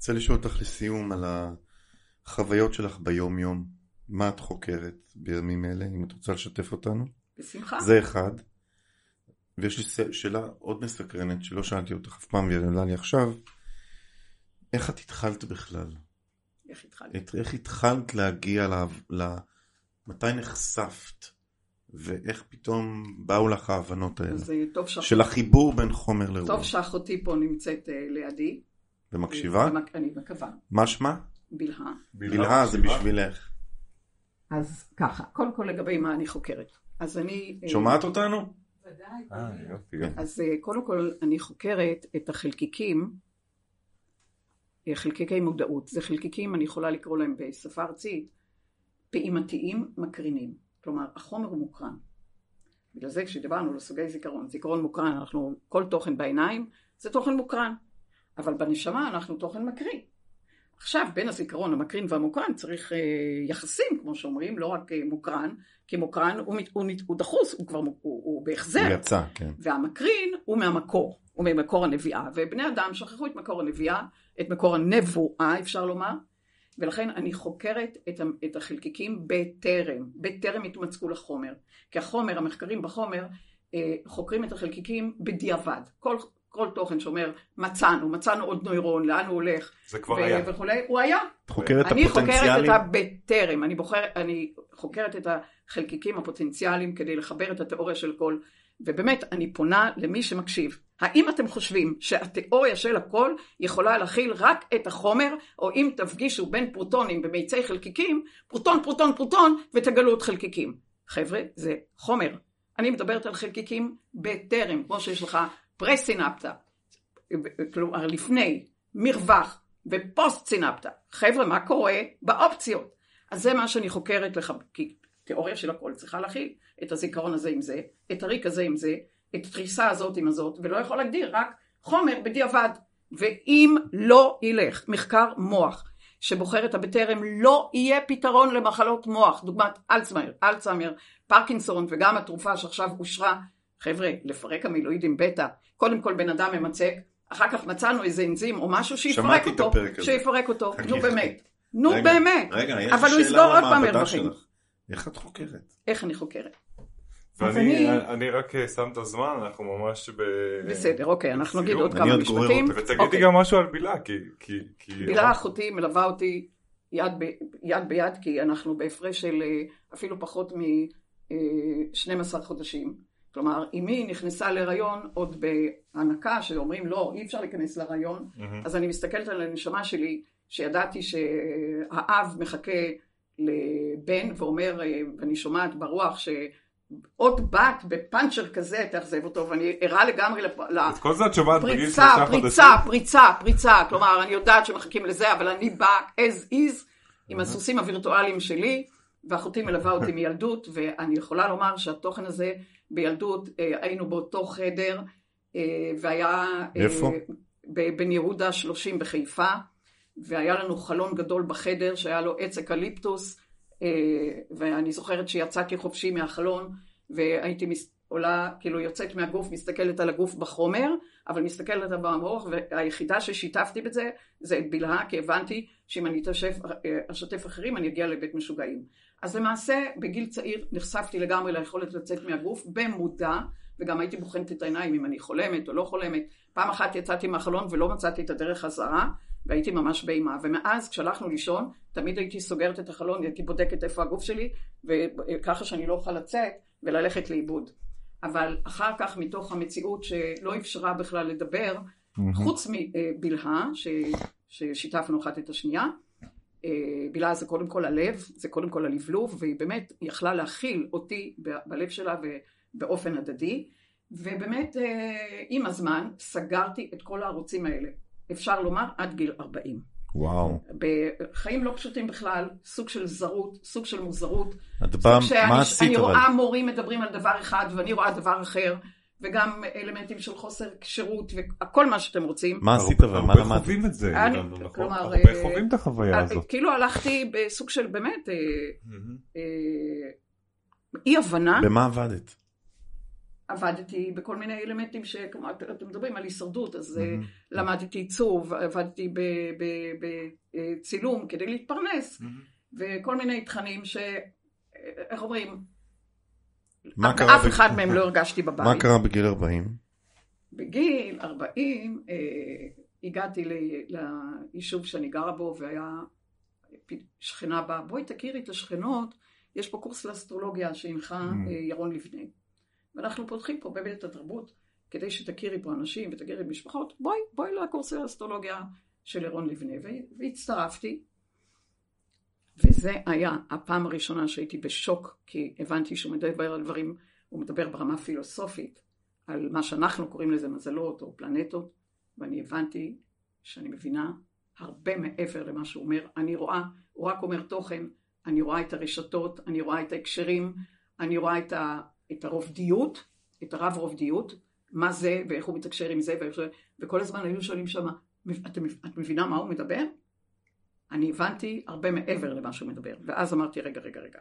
רוצה לשאול אותך לסיום על החוויות שלך ביום-יום. מה את חוקרת בימים אלה, אם את רוצה לשתף אותנו? בשמחה. זה אחד. ויש לי שאלה עוד מסקרנת שלא שאלתי אותך אף פעם והיא עולה לי עכשיו. איך את התחלת בכלל? איך התחלת? את, איך התחלת להגיע ל... ל... מתי נחשפת? ואיך פתאום באו לך ההבנות האלה? אז אה, טוב שאחותי, של החיבור בין חומר לרוח. טוב שאחותי פה נמצאת אה, לידי. ומקשיבה? ומק- אני מקווה. מה שמה? בלהה. בלהה זה בשבילך. אז ככה, קודם כל לגבי מה אני חוקרת. אז אני... אה, שומעת אותנו? אה. אז אה, קודם כל אני חוקרת את החלקיקים, חלקיקי מודעות. זה חלקיקים, אני יכולה לקרוא להם בשפה ארצית, פעימתיים מקרינים. כלומר, החומר הוא מוקרן. בגלל זה כשדיברנו על סוגי זיכרון, זיכרון מוקרן, אנחנו, כל תוכן בעיניים זה תוכן מוקרן, אבל בנשמה אנחנו תוכן מקרין. עכשיו, בין הזיכרון המקרין והמוקרן צריך אה, יחסים, כמו שאומרים, לא רק אה, מוקרן, כי מוקרן הוא, הוא, הוא דחוס, הוא כבר הוא, הוא בהחזר. הוא יצא, כן. והמקרין הוא מהמקור, הוא ממקור הנביאה, ובני אדם שכחו את מקור הנביאה, את מקור הנבואה אפשר לומר, ולכן אני חוקרת את, את החלקיקים בטרם, בטרם התמצאו לחומר, כי החומר, המחקרים בחומר, אה, חוקרים את החלקיקים בדיעבד, כל, כל תוכן שאומר מצאנו, מצאנו עוד נוירון, לאן הוא הולך, זה כבר ו- היה. וכולי, הוא היה, את חוקרת את אני חוקרת את הפוטנציאלים? הבטרם, אני, בוחר, אני חוקרת את החלקיקים הפוטנציאליים כדי לחבר את התיאוריה של כל, ובאמת אני פונה למי שמקשיב. האם אתם חושבים שהתיאוריה של הכל יכולה להכיל רק את החומר, או אם תפגישו בין פרוטונים במיצי חלקיקים, פרוטון, פרוטון, פרוטון, ותגלו עוד חלקיקים. חבר'ה, זה חומר. אני מדברת על חלקיקים בטרם, כמו שיש לך פרסינפטה, כלומר לפני, מרווח ופוסט סינפטה. חבר'ה, מה קורה באופציות? אז זה מה שאני חוקרת לך, כי תיאוריה של הכל צריכה להכיל את הזיכרון הזה עם זה, את הריק הזה עם זה, את התריסה הזאת עם הזאת, ולא יכול להגדיר רק חומר בדיעבד. ואם לא ילך מחקר מוח שבוחר את הבטרם, לא יהיה פתרון למחלות מוח, דוגמת אלצהיימר, אלצהיימר, פרקינסון וגם התרופה שעכשיו אושרה, חבר'ה, לפרק המילואידים בטא, קודם כל בן אדם ממצק, אחר כך מצאנו איזה אנזים או משהו שיפרק אותו. שיפרק אותו, נו. באמת, נו באמת, אבל הוא יסגור עוד פעם מרווחים. איך את חוקרת? איך אני חוקרת? ואני אני- אני רק אה, שם את הזמן, אנחנו ממש ב... בסדר, אוקיי, אנחנו נגיד. עוד כמה משפטים. ותגידי אוקיי. גם משהו על בילה, כי... כי- כי- בילה אחותי מלווה אותי יד, ב, יד ביד, כי אנחנו בהפרש של אה, אפילו פחות מ-12 חודשים. כלומר, אמי נכנסה להיריון עוד בהנקה, שאומרים לא, אי אפשר להיכנס להיריון, מהמם. אז אני מסתכלת על הנשמה שלי, שידעתי שהאב מחכה לבן, ואומר, אה, ואני שומעת ברוח שעוד בת בפאנצ'ר כזה תאכזב אותו, ואני ערה לגמרי לפ... את כל זה את שומעת בגיל שלושה חודשים? פריצה, פריצה, פריצה, כלומר אני יודעת שמחכים לזה, אבל אני באה as is עם הסוסים הווירטואליים שלי, ואחותי מלווה אותי מילדות, ואני יכולה לומר שהתוכן הזה בילדות, אה, היינו באותו חדר, אה, והיה... אה, איפה? בן יהודה 30 בחיפה, והיה לנו חלון גדול בחדר שהיה לו עץ אקליפטוס, ואני זוכרת שיצאתי חופשי מהחלון, והייתי מס- עולה, כאילו יוצאת מהגוף, מסתכלת על הגוף בחומר, אבל מסתכלת על המוח, והיחידה ששיתפתי בזה, זה את בלהה, כי הבנתי שאם אני אתשף, אה, אשתף אחרים, אני אגיע לבית משוגעים. אז למעשה, בגיל צעיר נחשפתי לגמרי ליכולת לצאת מהגוף במודע, וגם הייתי בוחנת את העיניים אם אני חולמת או לא חולמת. פעם אחת יצאתי מהחלון ולא מצאתי את הדרך חזרה, והייתי ממש באימה. ומאז, כשהלכנו לישון, תמיד הייתי סוגרת את החלון, הייתי בודקת איפה הגוף שלי, וככה שאני לא אוכל לצאת וללכת לאיבוד. אבל אחר כך, מתוך המציאות שלא אפשרה בכלל לדבר, חוץ מבלהה, ש... ששיתפנו אחת את השנייה, אה, בלהה זה קודם כל הלב, זה קודם כל הלבלוב, והיא באמת יכלה להכיל אותי ב- בלב שלה ובאופן הדדי, ובאמת אה, עם הזמן סגרתי את כל הערוצים האלה, אפשר לומר עד גיל 40. וואו. בחיים לא פשוטים בכלל, סוג של זרות, סוג של מוזרות, את באה, מה עשית אני אבל? רואה מורים מדברים על דבר אחד ואני רואה דבר אחר, וגם אלמנטים של חוסר כשירות וכל מה שאתם רוצים. מה עשית אבל? מה הרבה למדת? חווים את זה, אני- נכון? כלומר, הרבה אה, חווים את החוויה אה, הזאת. כאילו הלכתי בסוג של באמת. אה, אי הבנה, במה עבדת? עבדתי בכל מיני אלמנטים שכמו אתם מדברים על הישרדות, אז אה, מהמם. למדתי עיצוב, עבדתי בצילום כדי להתפרנס, וכל מיני תכנים ש... איך אומרים? מה קרה באף בג- אחד מהם לא הרגשתי בבית. מה קרה בגיל 40? בגיל 40 אה, הגעתי ל- ליישוב שאני גרה בו והיה שכנה באה, בואי תכירי את השכנות, יש פה קורס לאסטרולוגיה שהנחה Mm. אה, ירון לבנה. ואנחנו פותחים פה בבית התרבות כדי שתכירי פה אנשים ותכירי משפחות, בואי, בואי לקורס לאסטרולוגיה של ירון לבנה. והצטרפתי. וזה היה הפעם הראשונה שהייתי בשוק, כי הבנתי שהוא מדבר על דברים, הוא מדבר ברמה פילוסופית, על מה שאנחנו קוראים לזה מזלות או פלנטות, ואני הבנתי שאני מבינה הרבה מעבר למה שהוא אומר. אני רואה, הוא רק אומר תוכן, אני רואה את הרשתות, אני רואה את ההקשרים, אני רואה את, ה, את הרובדיות, את הרב רובדיות, מה זה ואיך הוא מתקשר עם זה, ואיך, וכל הזמן היו שואלים שם, את, את מבינה מה הוא מדבר? אני הבנתי הרבה מעבר למה שהוא מדבר, ואז אמרתי, רגע, רגע, רגע.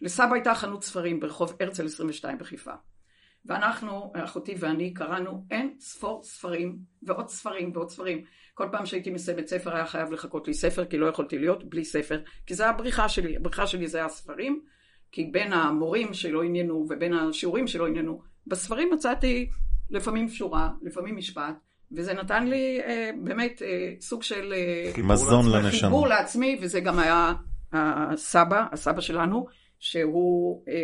לסבא הייתה חנות ספרים ברחוב הרצל 22 בחיפה. ואנחנו, אחותי ואני, קראנו אין ספור ספרים, ועוד ספרים ועוד ספרים. כל פעם שהייתי מסיימת ספר היה חייב לחכות לי ספר, כי לא יכולתי להיות בלי ספר, כי זה הבריחה שלי, הבריחה שלי זה הספרים, כי בין המורים שלא עניינו ובין השיעורים שלא עניינו, בספרים מצאתי לפעמים שורה, לפעמים משפט, וזה נתן לי אה, באמת אה, סוג של... אה, חיבור מזון. לנשמה. חיבור לעצמי, וזה גם היה הסבא, הסבא שלנו, שהוא אה,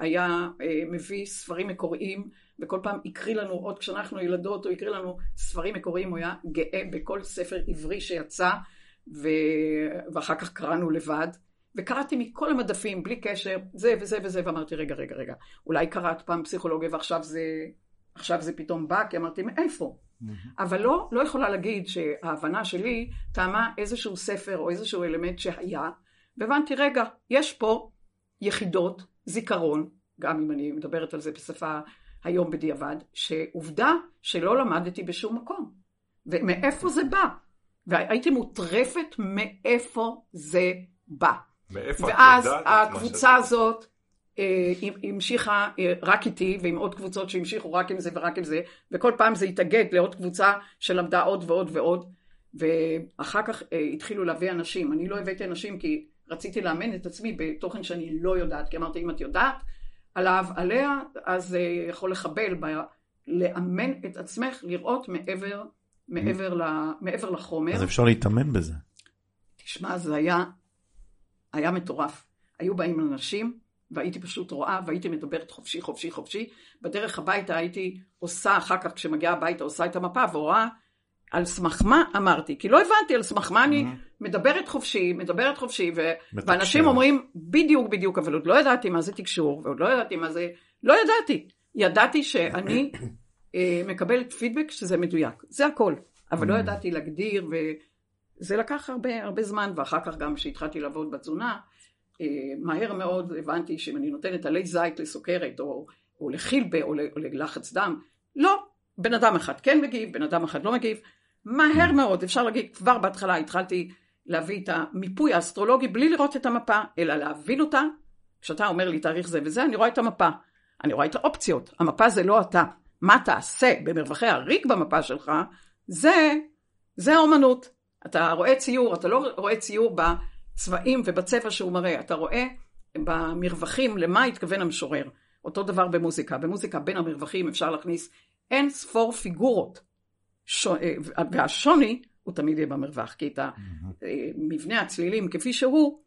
היה אה, מביא ספרים מקוריים, וכל פעם הקריא לנו, עוד כשאנחנו ילדות, הוא הקריא לנו ספרים מקוריים, הוא היה גאה בכל ספר עברי שיצא, ו... ואחר כך קראנו לבד. וקראתי מכל המדפים, בלי קשר, זה וזה וזה, ואמרתי, רגע, רגע, רגע, אולי קראת פעם פסיכולוגיה ועכשיו זה, עכשיו זה פתאום בא, כי אמרתי, מאיפה? אבל לא, לא יכולה להגיד שההבנה שלי טעמה איזשהו ספר או איזשהו אלמנט שהיה, והבנתי, רגע, יש פה יחידות זיכרון, גם אם אני מדברת על זה בשפה היום בדיעבד, שעובדה שלא למדתי בשום מקום. ומאיפה זה בא? והייתי מוטרפת מאיפה זה בא. מאיפה את ואז הקבוצה שאת- הזאת אה, המשיכה אה, רק איתי ועם עוד קבוצות שהמשיכו רק עם זה ורק עם זה וכל פעם זה התאגד לעוד קבוצה שלמדה עוד ועוד ועוד ואחר כך אה, התחילו להביא אנשים. אני לא הבאתי אנשים כי רציתי לאמן את עצמי בתוכן שאני לא יודעת כי אמרתי אם את יודעת עליו עליה אז זה יכול לחבל ב... לאמן את עצמך לראות מעבר מעבר, ל... מעבר לחומר. אז אפשר להתאמן בזה. תשמע, זה היה, היה מטורף. היו באים אנשים, והייתי פשוט רואה, והייתי מדברת חופשי, חופשי, חופשי. בדרך הביתה הייתי עושה, אחר כך כשמגיעה הביתה, עושה את המפה, ורואה על סמך מה אמרתי. כי לא הבנתי על סמך מה אני מדברת חופשי, מדברת חופשי, ו... ואנשים אומרים בדיוק, בדיוק, אבל עוד לא ידעתי מה זה תקשור, ועוד לא ידעתי מה זה... לא ידעתי. ידעתי שאני אה, מקבלת פידבק שזה מדויק. זה הכל. אבל לא ידעתי להגדיר, וזה לקח הרבה, הרבה זמן, ואחר כך גם כשהתחלתי לעבוד בתזונה, אה, מהר מאוד הבנתי שאם אני נותנת עלי זית לסוכרת, או, או לחילבה, או, ללחץ דם, לא, בן אדם אחד כן מגיב, בן אדם אחד לא מגיב. מהר מאוד, אפשר להגיד, כבר בהתחלה התחלתי להביא את המיפוי האסטרולוגי בלי לראות את המפה, אלא להבין אותה. כשאתה אומר לי תאריך זה וזה, אני רואה את המפה. אני רואה את האופציות. המפה זה לא אתה. מה תעשה במרווחי הריק במפה שלך, זה, זה האומנות. אתה רואה ציור, אתה לא רואה ציור בצבעים ובצבע שהוא מראה, אתה רואה במרווחים למה התכוון המשורר. אותו דבר במוזיקה. במוזיקה בין המרווחים אפשר להכניס אין ספור פיגורות. ש... והשוני הוא תמיד יהיה במרווח, כי את מבנה הצלילים כפי שהוא,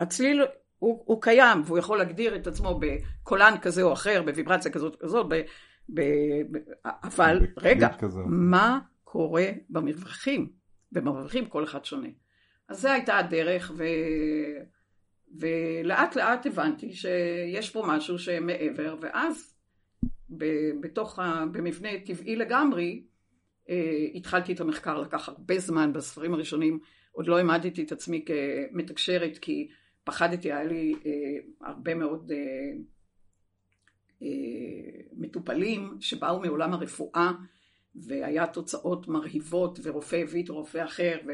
הצליל הוא, הוא קיים, והוא יכול להגדיר את עצמו בקולן כזה או אחר, בוויברציה כזאת או כזאת, ב, ב, ב, אבל רגע, כזה. מה קורה במרווחים? במרווחים כל אחד שונה. אז זו הייתה הדרך, ו... ולאט לאט הבנתי שיש פה משהו שמעבר, ואז ב... בתוך ה... במבנה טבעי לגמרי, אה, התחלתי את המחקר, לקח הרבה זמן בספרים הראשונים, עוד לא העמדתי את עצמי כמתקשרת, כי פחדתי, היה לי אה, הרבה מאוד אה, אה, מטופלים שבאו מעולם הרפואה, והיה תוצאות מרהיבות, ורופא הביא את רופא אחר, ו...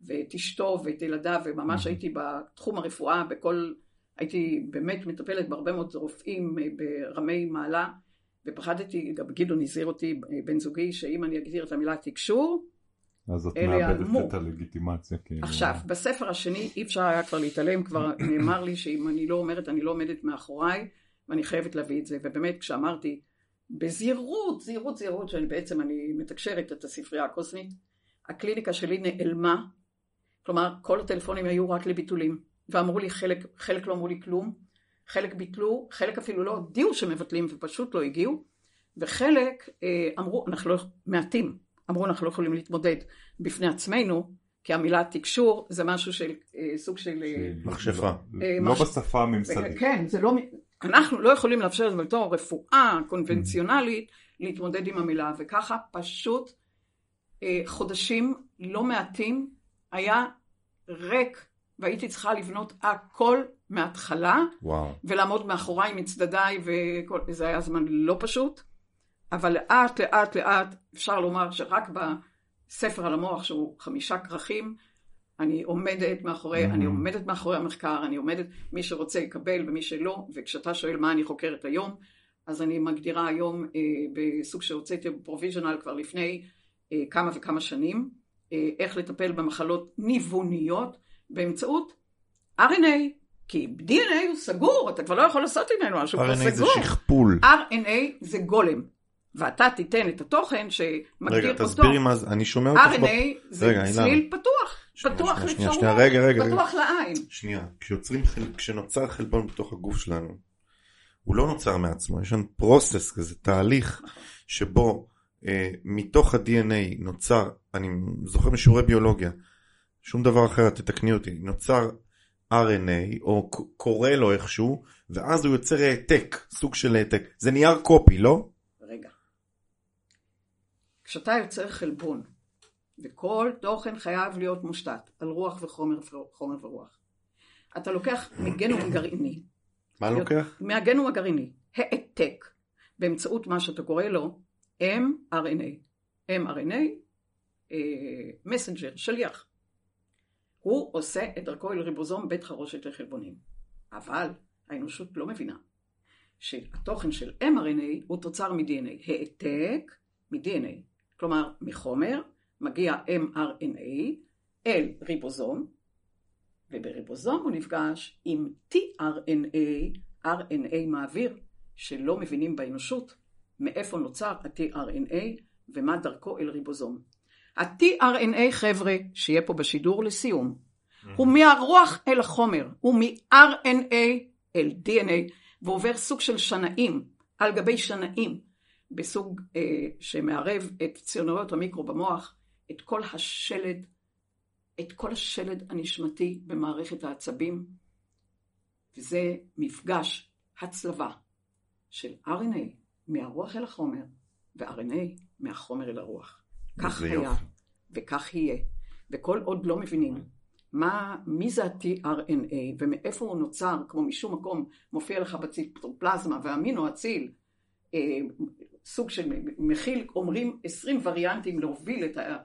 ואת אשתו ואת ילדיו, וממש הייתי בתחום הרפואה, בכל, הייתי באמת מטפלת בהרבה מאוד רופאים אה, ברמי מעלה, ופחדתי, גם גדעון הזהיר אותי, בן זוגי, שאם אני אגדיר את המילה תקשור, אז את מאבדת. את הלגיטימציה. כאילו. עכשיו, בספר השני אי אפשר היה כבר להתעלם, כבר נאמר לי שאם אני לא אומרת, אני לא עומדת מאחוריי, ואני חייבת להביא את זה. ובאמת, כשאמרתי, בזהירות, זהירות, זהירות, שאני בעצם, אני מתקשרת את הספרייה הקוסמית, הקליניקה שלי נעלמה, כלומר, כל הטלפונים היו רק לביטולים, ואמרו לי, חלק, חלק לא אמרו לי כלום, חלק ביטלו, חלק אפילו לא הודיעו שמבטלים ופשוט לא הגיעו, וחלק אה, אמרו, אנחנו לא, מעטים, אמרו אנחנו לא יכולים להתמודד בפני עצמנו, כי המילה תקשור זה משהו של אה, סוג של... אה, מכשפה. אה, לא מח- בשפה הממסדית. כן, זה לא... אנחנו לא יכולים לאפשר לזה בתור רפואה קונבנציונלית להתמודד עם המילה, וככה פשוט אה, חודשים לא מעטים היה ריק, והייתי צריכה לבנות הכל מההתחלה, וואו. ולעמוד מאחוריי עם צדדיי, וכל... זה היה זמן לא פשוט, אבל לאט לאט לאט אפשר לומר שרק בספר על המוח שהוא חמישה כרכים, אני עומדת מאחורי, Mhm. אני עומדת מאחורי המחקר, אני עומדת, מי שרוצה יקבל ומי שלא, וכשאתה שואל מה אני חוקרת היום, אז אני מגדירה היום אה, בסוג שהוצאתי provisional כבר לפני אה, כמה וכמה שנים, אה, איך לטפל במחלות ניווניות באמצעות RNA, כי DNA הוא סגור, אתה כבר לא יכול לעשות ממנו משהו, הוא כבר RNA זה סגור. שכפול. RNA זה גולם, ואתה תיתן את התוכן שמגדיר רגע, אותו. תסבירי מה זה, אני שומע אותך. ב- RNA זה רגע. צליל פתוח, פתוח לאפשרויות, שנייה, רגע. פתוח לעין. שנייה, כשיוצרים. כשנוצר חלבון בתוך הגוף שלנו, הוא לא נוצר מעצמו, יש לנו פרוסס כזה, תהליך שבו אה, מתוך ה-DNA נוצר, אני זוכר משיעורי ביולוגיה, שום דבר אחר, תתקני אותי, נוצר RNA, או קורא לו איכשהו, ואז הוא יוצר העתק, סוג של העתק. זה נייר קופי, לא? רגע. כשאתה יוצר חלבון, וכל תוכן חייב להיות מושתת על רוח וחומר חומר ורוח, אתה לוקח מגנום גרעיני, מה לוקח? מהגנום הגרעיני, העתק, באמצעות מה שאתה קורא לו mRNA. mRNA, אה, מסנג'ר, שליח. הוא עושה את דרכו אל ריבוזום בית חרושת לחלבונים. אבל האנושות לא מבינה שהתוכן של mRNA הוא תוצר מ-DNA. העתק מ-DNA. כלומר, מחומר מגיע mRNA אל ריבוזום, ובריבוזום הוא נפגש עם tRNA, RNA מעביר, שלא מבינים באנושות מאיפה נוצר ה-tRNA ומה דרכו אל ריבוזום. ה-tRNA, חבר'ה, שיהיה פה בשידור לסיום, הוא מהרוח אל החומר, הוא מ-RNA אל DNA, ועובר סוג של שנאים, על גבי שנאים, בסוג אה, שמערב את ציוניות המיקרו במוח, את כל השלד, את כל השלד הנשמתי במערכת העצבים, וזה מפגש הצלבה של RNA מהרוח אל החומר, ו-RNA מהחומר אל הרוח. כך היה, יופי. וכך יהיה. וכל עוד לא מבינים מה, מי זה ה-tRNA ומאיפה הוא נוצר, כמו משום מקום מופיע לך בציטופלזמה ואמינו אציל, אה, סוג של מכיל, אומרים 20 וריאנטים להוביל את ה-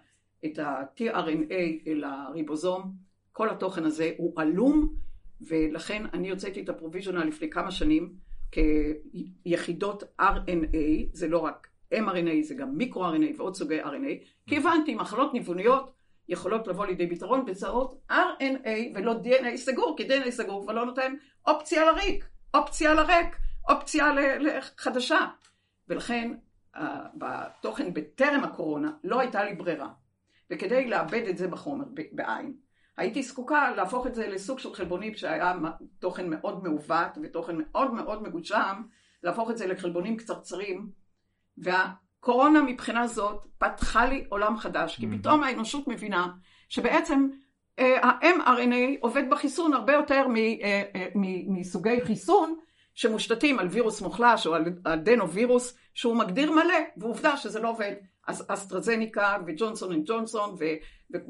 את ה-tRNA אל הריבוזום, כל התוכן הזה הוא עלום, ולכן אני הוצאתי את הפרוביז'ונל לפני כמה שנים כיחידות RNA, זה לא רק mRNA, זה גם מיקרו-RNA ועוד סוגי RNA, כי הבנתי, מחלות ניווניות יכולות לבוא לידי פתרון באמצעות RNA ולא DNA סגור, כי DNA סגור כבר לא נותן אופציה לריק, אופציה לריק, אופציה ל- ל- חדשה. ולכן אה, בתוכן בטרם הקורונה לא הייתה לי ברירה. וכדי לאבד את זה בחומר, בעין, הייתי זקוקה להפוך את זה לסוג של חלבונים שהיה תוכן מאוד מעוות ותוכן מאוד מאוד מגושם, להפוך את זה לחלבונים קצרצרים, והקורונה מבחינה זאת פתחה לי עולם חדש, כי Mhm. פתאום האנושות מבינה שבעצם אה, ה-mRNA עובד בחיסון הרבה יותר אה, אה, מסוגי חיסון שמושתתים על וירוס מוחלש או על אדנו-וירוס שהוא מגדיר מלא, ועובדה שזה לא עובד. אז אסטרזניקה וג'ונסון אנד ג'ונסון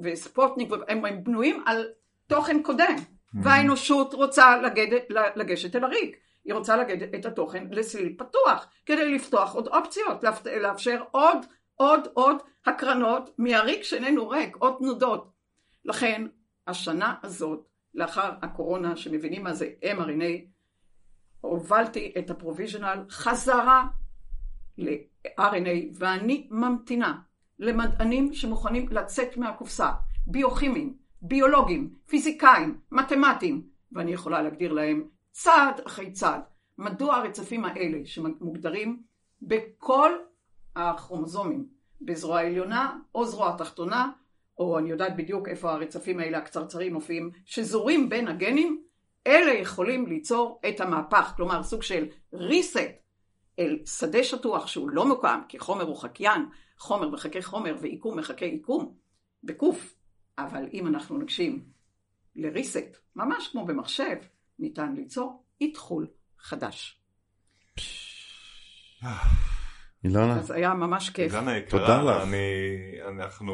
וספוטניק, הם, הם בנויים על תוכן קודם, והאנושות רוצה לגדת, לגשת אל הריק. היא רוצה לגדת את התוכן לסליל פתוח, כדי לפתוח עוד אופציות, לאפ- לאפשר עוד, עוד, עוד הקרנות מהריק שאיננו ריק, עוד תנודות. לכן, השנה הזאת, לאחר הקורונה, שמבינים מה זה mRNA, הובלתי את הפרוביז'ונל חזרה ל-RNA, ואני ממתינה למדענים שמוכנים לצאת מהקופסה, ביוכימים, ביולוגים, פיזיקאים, מתמטיים, ואני יכולה להגדיר להם צעד אחרי צעד, מדוע הרצפים האלה שמוגדרים בכל הכרומוזומים, בזרוע העליונה או זרוע התחתונה, או אני יודעת בדיוק איפה הרצפים האלה הקצרצרים מופיעים, שזורים בין הגנים, אלה יכולים ליצור את המהפך, כלומר סוג של reset אל שדה שטוח שהוא לא מוקם, כי חומר הוא חקיין, חומר מחכה חומר ועיקום מחכה עיקום, בקוף, אבל אם אנחנו נגשים לריסט, ממש כמו במחשב, ניתן ליצור איתחול חדש. אילנה, אז היה ממש כיף. אילנה תודה יקרה, לך. אני- אנחנו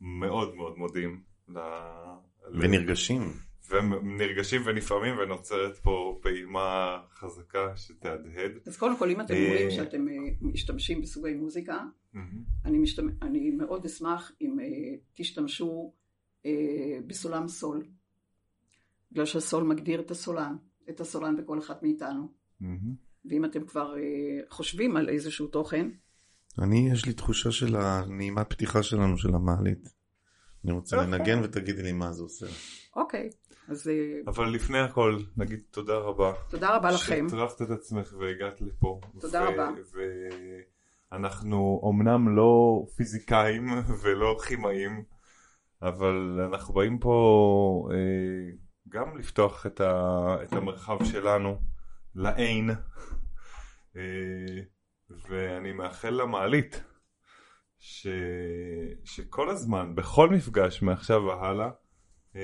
מאוד מאוד מודים. ל- ל- ונרגשים. ונרגשים ונפעמים ונוצרת פה פעימה חזקה שתהדהד. אז קודם כל, אם אתם אה, אומרים שאתם אה, משתמשים בסוגי מוזיקה. אני, משתמש, אני מאוד אשמח אם אה, תשתמשו בסולם סול, בגלל שהסול מגדיר את הסולן, את הסולן בכל אחד מאיתנו. ואם אתם כבר חושבים על איזשהו תוכן, אני, יש לי תחושה של הנעימת פתיחה שלנו של המעלית. אני רוצה יפה. לנגן ותגידי לי מה זה עושה. אוקיי, אז אה, אבל לפני הכל, נגיד תודה רבה. תודה רבה לכם. שהטרחת את עצמך והגעת לפה. תודה רבה. ואנחנו אומנם לא פיזיקאים ולא כימאים, אבל אנחנו באים פה אה, גם לפתוח את, ה, את המרחב שלנו לעין, אה, ואני מאחל למעלית ש, שכל הזמן, בכל מפגש מעכשיו והלאה, אה,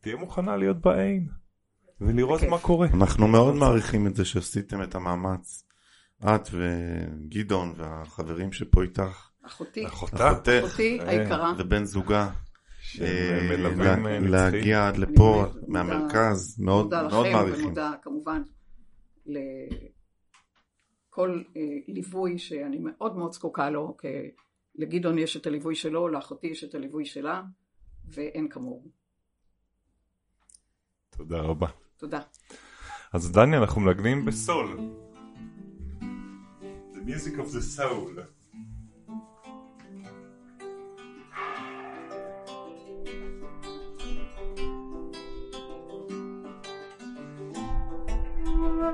תהיה מוכנה להיות בעין ולראות בכיף. מה קורה. אנחנו מאוד מעריכים את זה שעשיתם את המאמץ. את וגדעון והחברים שפה איתך, אחותי, אחותך אחותי אה, היקרה, ובן זוגה, אה, אה. להגיע עד לפה מודה- מהמרכז, מאוד מודה מאוד לכם מעריכים. ומודה כמובן לכל ליווי שאני מאוד מאוד זקוקה לו, כי לגדעון יש את הליווי שלו, לאחותי יש את הליווי שלה, ואין כמוהו. תודה רבה. תודה. אז דני, אנחנו מנגנים בסול. The music of the soul.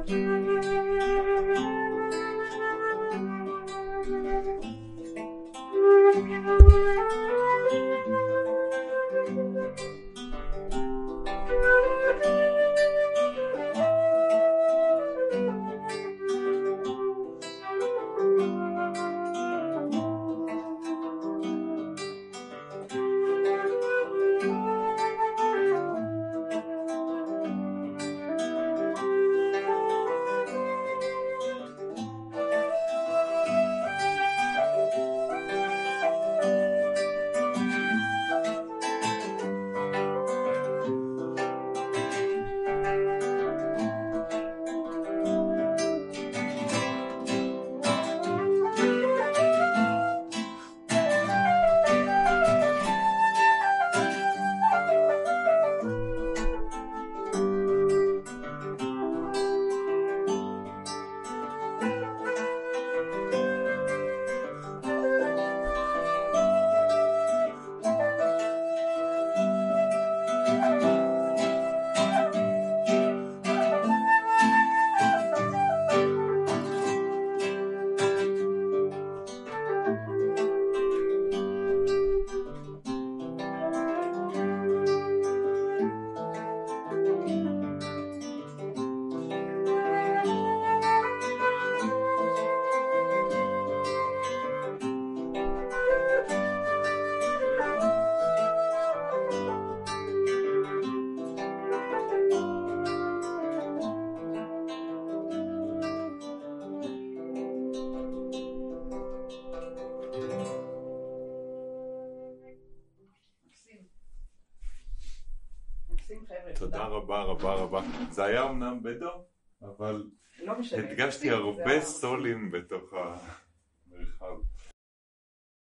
תודה רבה רבה רבה. זה היה אמנם בדו, אבל לא משנה. הדגשתי הרבה סולים בתוך.